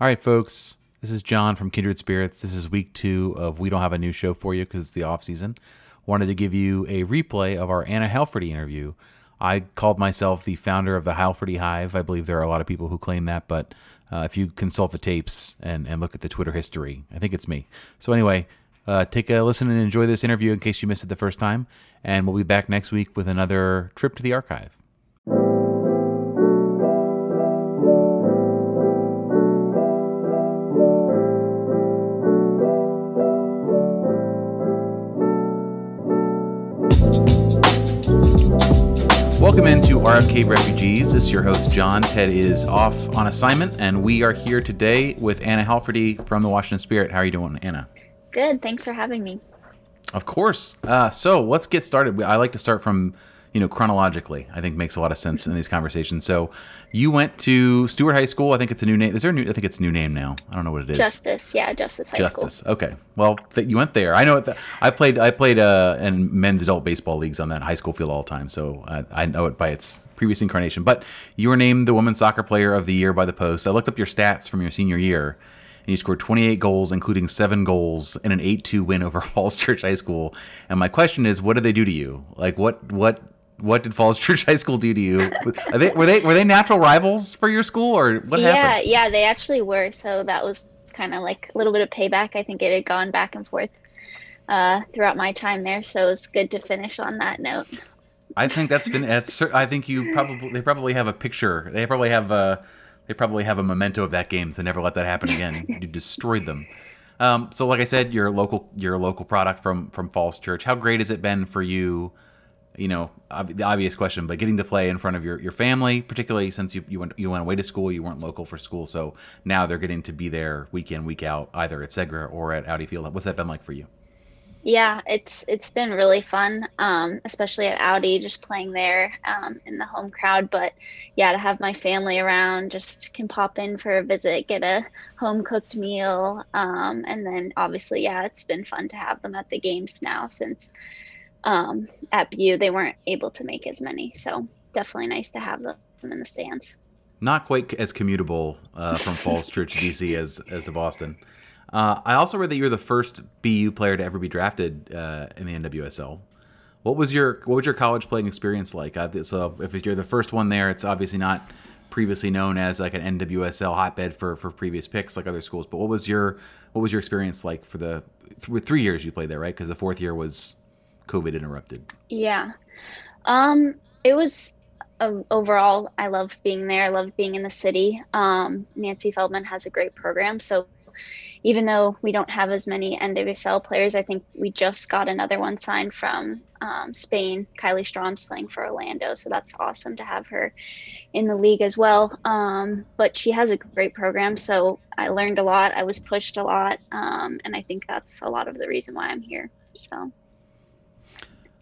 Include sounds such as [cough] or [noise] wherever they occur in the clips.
All right, folks. This is John from Kindred Spirits. This is week two of We Don't Have a New Show for you because it's the off season. Wanted to give you a replay of our Anna Heilferty interview. I called myself the founder of the Heilferty Hive. I believe there are a lot of people who claim that, but uh, if you consult the tapes and, and look at the Twitter history, I think it's me. So, anyway, uh, take a listen and enjoy this interview in case you missed it the first time. And we'll be back next week with another trip to the archive. RFK Refugees. This is your host, John. Ted is off on assignment, and we are here today with Anna Heilferty from the Washington Spirit. How are you doing, Anna? Good. Thanks for having me. Of course. Uh, so let's get started. I like to start from you know, chronologically, I think makes a lot of sense in these conversations. So, you went to Stuart High School. I think it's a new name. Is there a new? I think it's a new name now. I don't know what it is. Justice, yeah, Justice High School. Justice. School. Okay. Well, th- you went there. I know. It, I played. I played uh, in men's adult baseball leagues on that high school field all the time. So I, I know it by its previous incarnation. But you were named the women's soccer player of the year by the Post. I looked up your stats from your senior year and you scored 28 goals, including seven goals in an 8-2 win over [laughs] Falls Church High School. And my question is, what did they do to you? Like, what what what did Falls [laughs] Church High School do to you? Are they were they were they natural rivals for your school or what yeah, happened? Yeah, yeah, they actually were. So that was kind of like a little bit of payback. I think it had gone back and forth uh, throughout my time there, so it was good to finish on that note. I think that's been. That's, I think you probably they probably have a picture. They probably have a they probably have a memento of that game So never let that happen again. [laughs] you destroyed them. Um, so, like I said, you're local you're local product from from Falls Church. How great has it been for you? You know, the obvious question, but getting to play in front of your, your family, particularly since you, you went you went away to school, you weren't local for school, so now they're getting to be there week in week out, either at Segra or at Audi Field. What's that been like for you? Yeah, it's it's been really fun, um, especially at Audi, just playing there um, in the home crowd. But yeah, to have my family around, just can pop in for a visit, get a home cooked meal, um, and then obviously, yeah, it's been fun to have them at the games now since um, at BU, they weren't able to make as many. So definitely nice to have them in the stands. Not quite as commutable uh, from [laughs] Falls Church, DC, as as to Boston. Uh, I also read that you're the first BU player to ever be drafted uh, in the NWSL. What was your what was your college playing experience like? Uh, so if you're the first one there, it's obviously not previously known as like an NWSL hotbed for for previous picks like other schools. But what was your what was your experience like for the th- three years you played there? Right, because the fourth year was COVID interrupted? Yeah. Um, it was um, overall, I loved being there. I loved being in the city. Um, Nancy Feldman has a great program. So even though we don't have as many NWSL players, I think we just got another one signed from um, Spain. Kylie Strom's playing for Orlando. So that's awesome to have her in the league as well. Um, but she has a great program. So I learned a lot. I was pushed a lot. Um, and I think that's a lot of the reason why I'm here. So.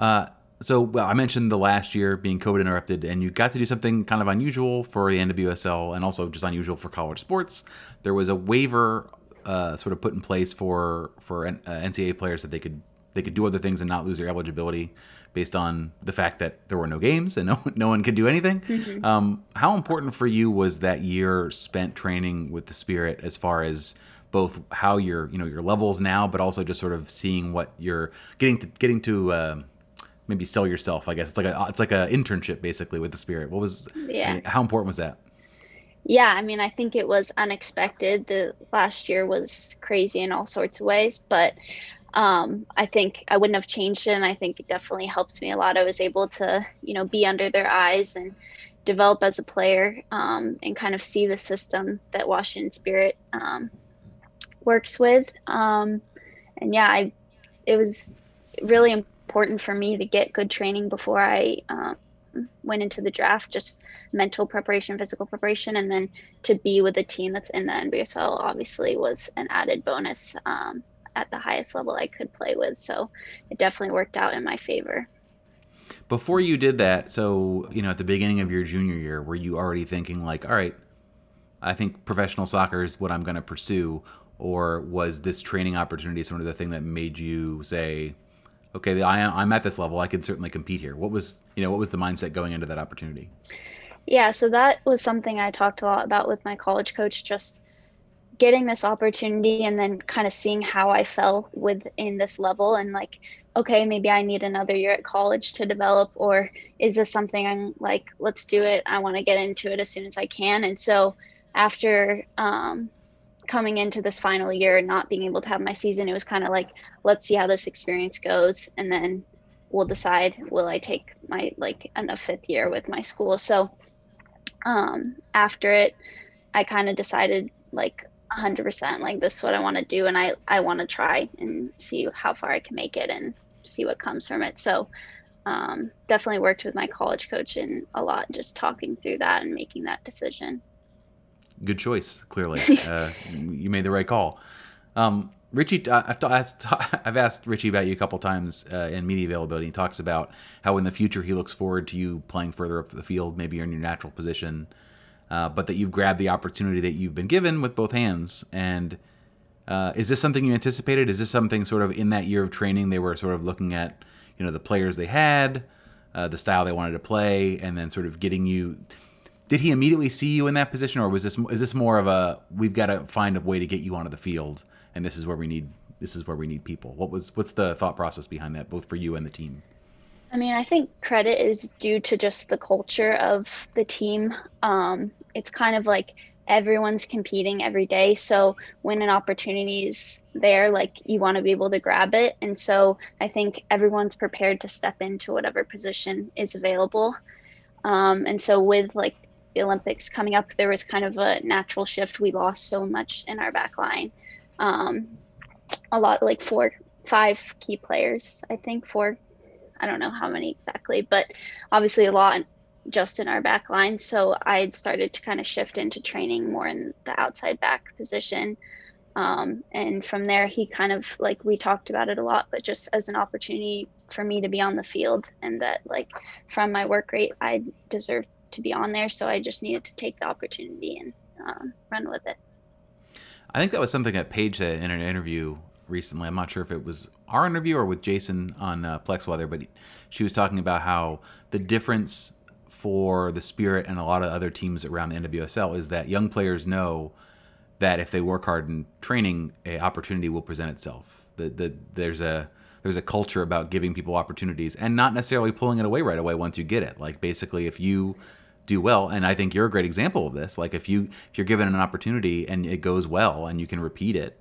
Uh, so well, I mentioned the last year being COVID interrupted, and you got to do something kind of unusual for the NWSL, and also just unusual for college sports. There was a waiver uh, sort of put in place for for uh, NCAA players that they could they could do other things and not lose their eligibility based on the fact that there were no games and [laughs] no no one could do anything. Mm-hmm. Um, how important for you was that year spent training with the Spirit as far as both how your you know your levels now, but also just sort of seeing what you're getting to getting to. Uh, maybe sell yourself. I guess it's like a it's like an internship basically with the spirit. What was yeah? How important was that? Yeah, I mean, I think it was unexpected. The last year was crazy in all sorts of ways, but um, I think I wouldn't have changed it. And I think it definitely helped me a lot. I was able to, you know, be under their eyes and develop as a player um, and kind of see the system that Washington Spirit um, works with. Um, and yeah, I, it was really important for me to get good training before I um, went into the draft, just mental preparation, physical preparation, and then to be with a team that's in the NWSL obviously was an added bonus um, at the highest level I could play with. So it definitely worked out in my favor. Before you did that, so you know, at the beginning of your junior year, were you already thinking like, all right, I think professional soccer is what I'm going to pursue, or was this training opportunity sort of the thing that made you say, okay, I, I'm at this level. I can certainly compete here. What was, you know, what was the mindset going into that opportunity? Yeah, so that was something I talked a lot about with my college coach. Just getting this opportunity and then kind of seeing how I fell within this level and like, okay, maybe I need another year at college to develop, or is this something I'm like, let's do it. I want to get into it as soon as I can. And so after um, coming into this final year and not being able to have my season, it was kind of like, let's see how this experience goes. And then we'll decide, will I take my like a fifth year with my school? So um, after it, I kind of decided like 100% like this is what I want to do and I I want to try and see how far I can make it and see what comes from it. So um, definitely worked with my college coach and a lot just talking through that and making that decision. Good choice, clearly. [laughs] uh, you made the right call. Um, Richie, I've asked, [laughs] I've asked Richie about you a couple times uh, in media availability. He talks about how in the future he looks forward to you playing further up the field, maybe you're in your natural position, uh, but that you've grabbed the opportunity that you've been given with both hands. And uh, is this something you anticipated? Is this something sort of in that year of training they were sort of looking at, you know, the players they had, uh, the style they wanted to play, and then sort of getting you? Did he immediately see you in that position, or was this is this more of a we've got to find a way to get you onto the field, and this is where we need this is where we need people? What was what's the thought process behind that, both for you and the team? I mean, I think credit is due to just the culture of the team. Um, it's kind of like everyone's competing every day. So when an opportunity is there, like you want to be able to grab it. And so I think everyone's prepared to step into whatever position is available. Um, and so with like the Olympics coming up, there was kind of a natural shift. We lost so much in our back line. Um, a lot, like four, five key players, I think, four I don't know how many exactly, but obviously a lot just in our back line. So I had started to kind of shift into training more in the outside back position. Um, and from there, he kind of like we talked about it a lot, but just as an opportunity for me to be on the field and that like from my work rate, I deserved to be on there. So I just needed to take the opportunity and um, run with it. I think that was something that Paige said in an interview recently. I'm not sure if it was our interview or with Jason on uh, Plex Weather, but she was talking about how the difference for the Spirit and a lot of other teams around the NWSL is that young players know that if they work hard in training, a opportunity will present itself. The, the, there's a there's a culture about giving people opportunities and not necessarily pulling it away right away once you get it. Like basically, if you do well, and I think you're a great example of this. Like if you if you're given an opportunity and it goes well and you can repeat it,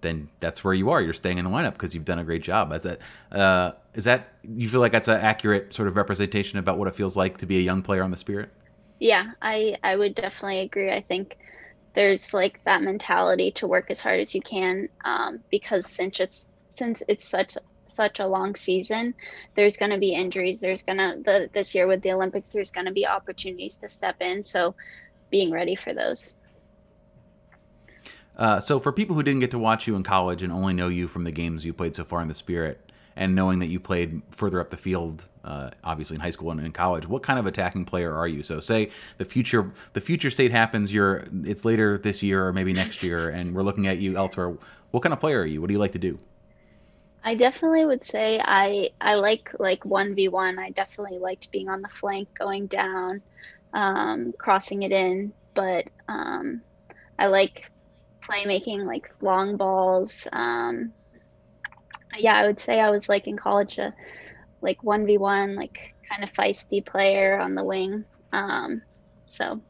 then that's where you are. You're staying in the lineup because you've done a great job. Is that uh, is that you feel like that's an accurate sort of representation about what it feels like to be a young player on the Spirit? Yeah, I I would definitely agree. I think there's like that mentality to work as hard as you can um, because since it's since it's such such a long season there's going to be injuries there's going to the this year with the olympics there's going to be opportunities to step in so being ready for those uh, so for people who didn't get to watch you in college and only know you from the games you played so far in the Spirit, and knowing that you played further up the field, uh, obviously in high school and in college, what kind of attacking player are you? So say the future the future state happens, you're it's later this year or maybe next year, and we're looking at you elsewhere. What kind of player are you? What do you like to do? I definitely would say I I like like one v one. I definitely liked being on the flank, going down, um, crossing it in. But um, I like playmaking, like long balls. Um, yeah, I would say I was like in college a like one v one, like kind of feisty player on the wing. Um, so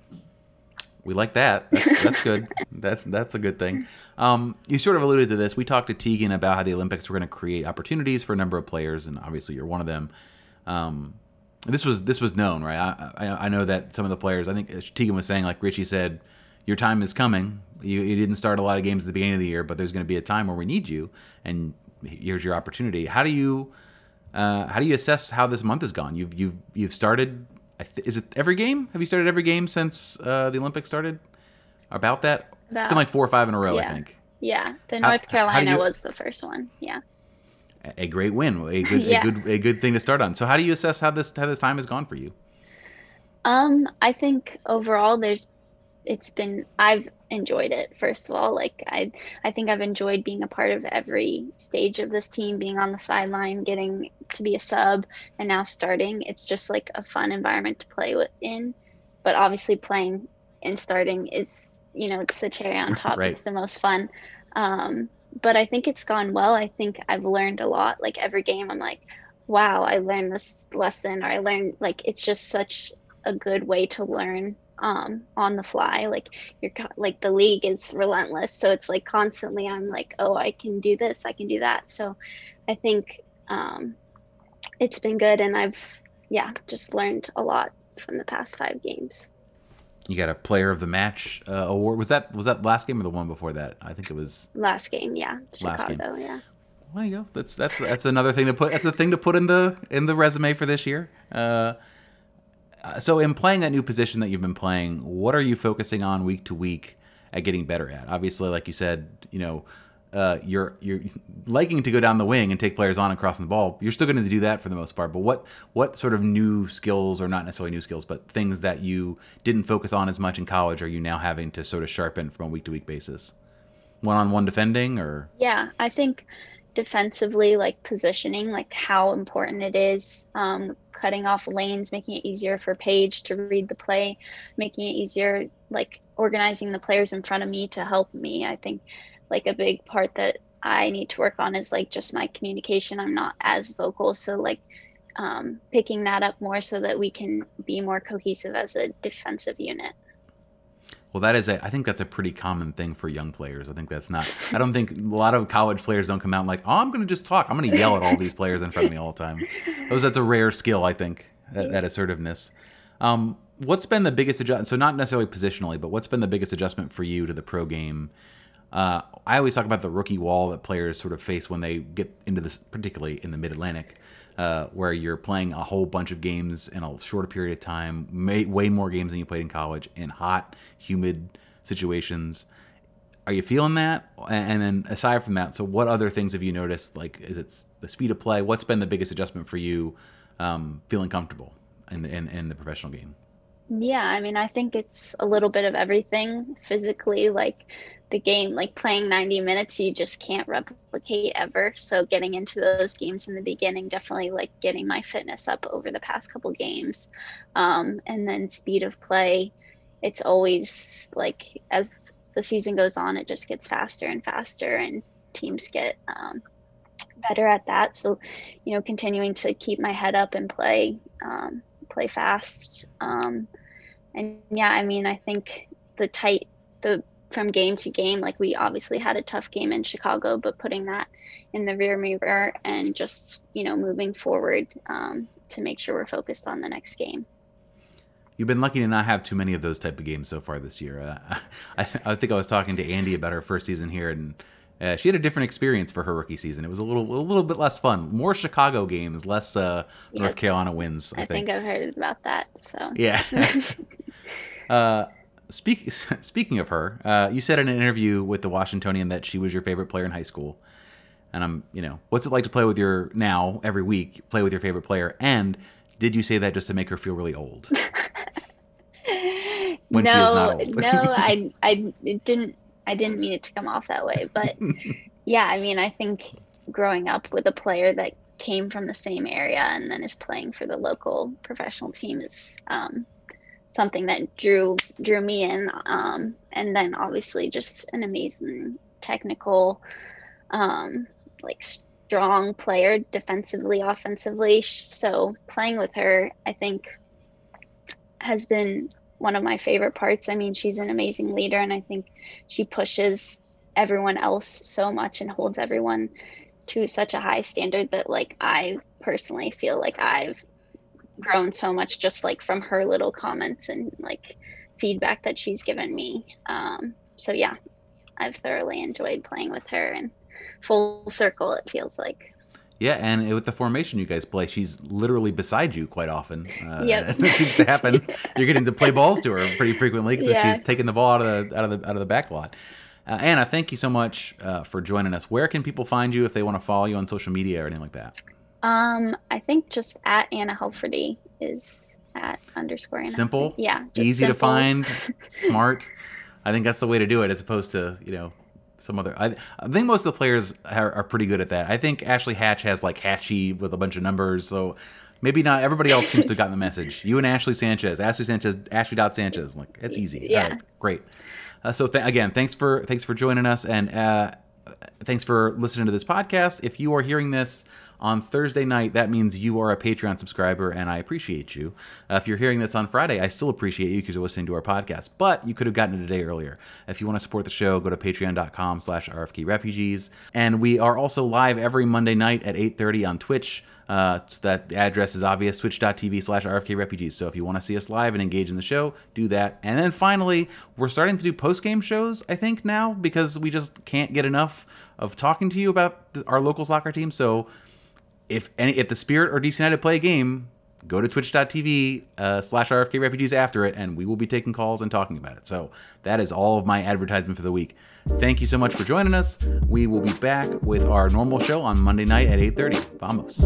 we like that. That's, that's good. [laughs] that's that's a good thing. Um, you sort of alluded to this. We talked to Tegan about how the Olympics were going to create opportunities for a number of players, and obviously you're one of them. Um, this was this was known, right? I, I, I know that some of the players. I think Tegan was saying, like Richie said, your time is coming. You, you didn't start a lot of games at the beginning of the year, but there's going to be a time where we need you, and here's your opportunity. How do you uh, how do you assess how this month has gone? You've you've you've started. Is it every game? Have you started every game since uh, the Olympics started? About that, About, it's been like four or five in a row, yeah. I think. Yeah, the North Carolina you, was the first one. Yeah. A great win, a good, [laughs] yeah. a good, a good thing to start on. So, how do you assess how this how this time has gone for you? Um, I think overall, there's it's been I've enjoyed it first of all like I I think I've enjoyed being a part of every stage of this team being on the sideline getting to be a sub and now starting it's just like a fun environment to play in but obviously playing and starting is you know, it's the cherry on top. Right. It's the most fun. Um, but I think it's gone well. I think I've learned a lot. Like every game, I'm like, wow, I learned this lesson, or I learned like it's just such a good way to learn um, on the fly. Like you're like the league is relentless, so it's like constantly I'm like, oh, I can do this, I can do that. So I think um, it's been good, and I've yeah just learned a lot from the past five games. You got a player of the match uh, award. Was that was that last game or the one before that? I think it was Last game, yeah, Last game. Chicago, yeah. Well, you go. That's that's that's another thing to put. That's a thing to put in the in the resume for this year. Uh, so, in playing that new position that you've been playing, what are you focusing on week to week at getting better at? Obviously, like you said, you know, uh, you're you're liking to go down the wing and take players on and crossing the ball. You're still going to do that for the most part. But what what sort of new skills, or not necessarily new skills, but things that you didn't focus on as much in college, are you now having to sort of sharpen from a week to week basis? One on one defending, or Yeah, I think defensively, like positioning, like how important it is, um, cutting off lanes, making it easier for Paige to read the play, making it easier, like organizing the players in front of me to help me. I think like a big part that I need to work on is like just my communication. I'm not as vocal, so like um, picking that up more so that we can be more cohesive as a defensive unit. Well, that is a. I think that's a pretty common thing for young players. I think that's not. I don't think a lot of college players don't come out and like, oh, I'm going to just talk. I'm going to yell at all these players in front of me all the time. [laughs] Those that's a rare skill, I think, that, that assertiveness. Um, what's been the biggest adjustment? So not necessarily positionally, but what's been the biggest adjustment for you to the pro game? Uh, I always talk about the rookie wall that players sort of face when they get into this, particularly in the Mid Atlantic, uh, where you're playing a whole bunch of games in a shorter period of time, may, way more games than you played in college, in hot, humid situations. Are you feeling that? And then aside from that, so what other things have you noticed? Like, is it the speed of play? What's been the biggest adjustment for you um, feeling comfortable in, in, in the professional game? Yeah, I mean, I think it's a little bit of everything physically, like the game, like playing 90 minutes, you just can't replicate ever. So getting into those games in the beginning, definitely like getting my fitness up over the past couple games. Um, and then speed of play, it's always like as the season goes on, it just gets faster and faster, and teams get um, better at that. So, you know, continuing to keep my head up and play, um, play fast. Um, and yeah, I mean, I think the tight, the from game to game, like we obviously had a tough game in Chicago, but putting that in the rear mirror and just, you know, moving forward um, to make sure we're focused on the next game. You've been lucky to not have too many of those type of games so far this year. Uh, [laughs] I, th- I think I was talking to Andi about her first season here, and uh, she had a different experience for her rookie season. It was a little a little bit less fun, more Chicago games, less uh, North. Carolina wins. I, I think I've heard about that. So Yeah. [laughs] [laughs] uh, speak, [laughs] speaking of her, uh, you said in an interview with the Washingtonian that she was your favorite player in high school. And I'm, you know, what's it like to play with your now every week, play with your favorite player? And did you say that just to make her feel really old? [laughs] When she no, is not old. no, [laughs] I, I it didn't, I didn't mean it to come off that way. But yeah, I mean, I think growing up with a player that came from the same area and then is playing for the local professional team is um, something that drew drew me in. Um, and then obviously just an amazing technical, um, like strong player defensively, offensively. So playing with her, I think, has been one of my favorite parts. I mean, she's an amazing leader, and I think she pushes everyone else so much and holds everyone to such a high standard that, like, I personally feel like I've grown so much just like from her little comments and like feedback that she's given me. Um, so, yeah, I've thoroughly enjoyed playing with her and full circle, it feels like. yeah, and with the formation you guys play, she's literally beside you quite often. Uh, [laughs] Yep. it seems to happen. [laughs] You're getting to play balls to her pretty frequently because Yeah. she's taking the ball out of the out of the out of the back lot. Uh, Anna, thank you so much uh, for joining us. Where can people find you if they want to follow you on social media or anything like that? Um, I think just at Anna Heilferty is at underscore Anna. Simple, Yeah. easy to find, [laughs] smart. I think that's the way to do it, as opposed to you know some other. I, I think most of the players are, are pretty good at that. I think Ashley Hatch has like Hatchy with a bunch of numbers, so maybe not. Everybody else seems to have gotten the message. You and Ashley Sanchez, Ashley Sanchez, Ashley dot Sanchez. I'm like that's easy. Yeah. right, great. Uh, so th- again, thanks for thanks for joining us, and uh, thanks for listening to this podcast. If you are hearing this on Thursday night, that means you are a Patreon subscriber, and I appreciate you. Uh, if you're hearing this on Friday, I still appreciate you because you're listening to our podcast. But you could have gotten it a day earlier. If you want to support the show, go to patreon.com slash RFK Refugees. And we are also live every Monday night at 8.30 on Twitch. Uh, so that address is obvious, twitch.tv slash RFK Refugees. So if you want to see us live and engage in the show, do that. And then finally, we're starting to do post-game shows, I think, now, because we just can't get enough of talking to you about our local soccer team. So if any if the Spirit or DC United play a game, go to twitch.tv uh, slash RFK Refugees after it, and we will be taking calls and talking about it. So that is all of my advertisement for the week. Thank you so much for joining us. We will be back with our normal show on Monday night at 8.30. Vamos.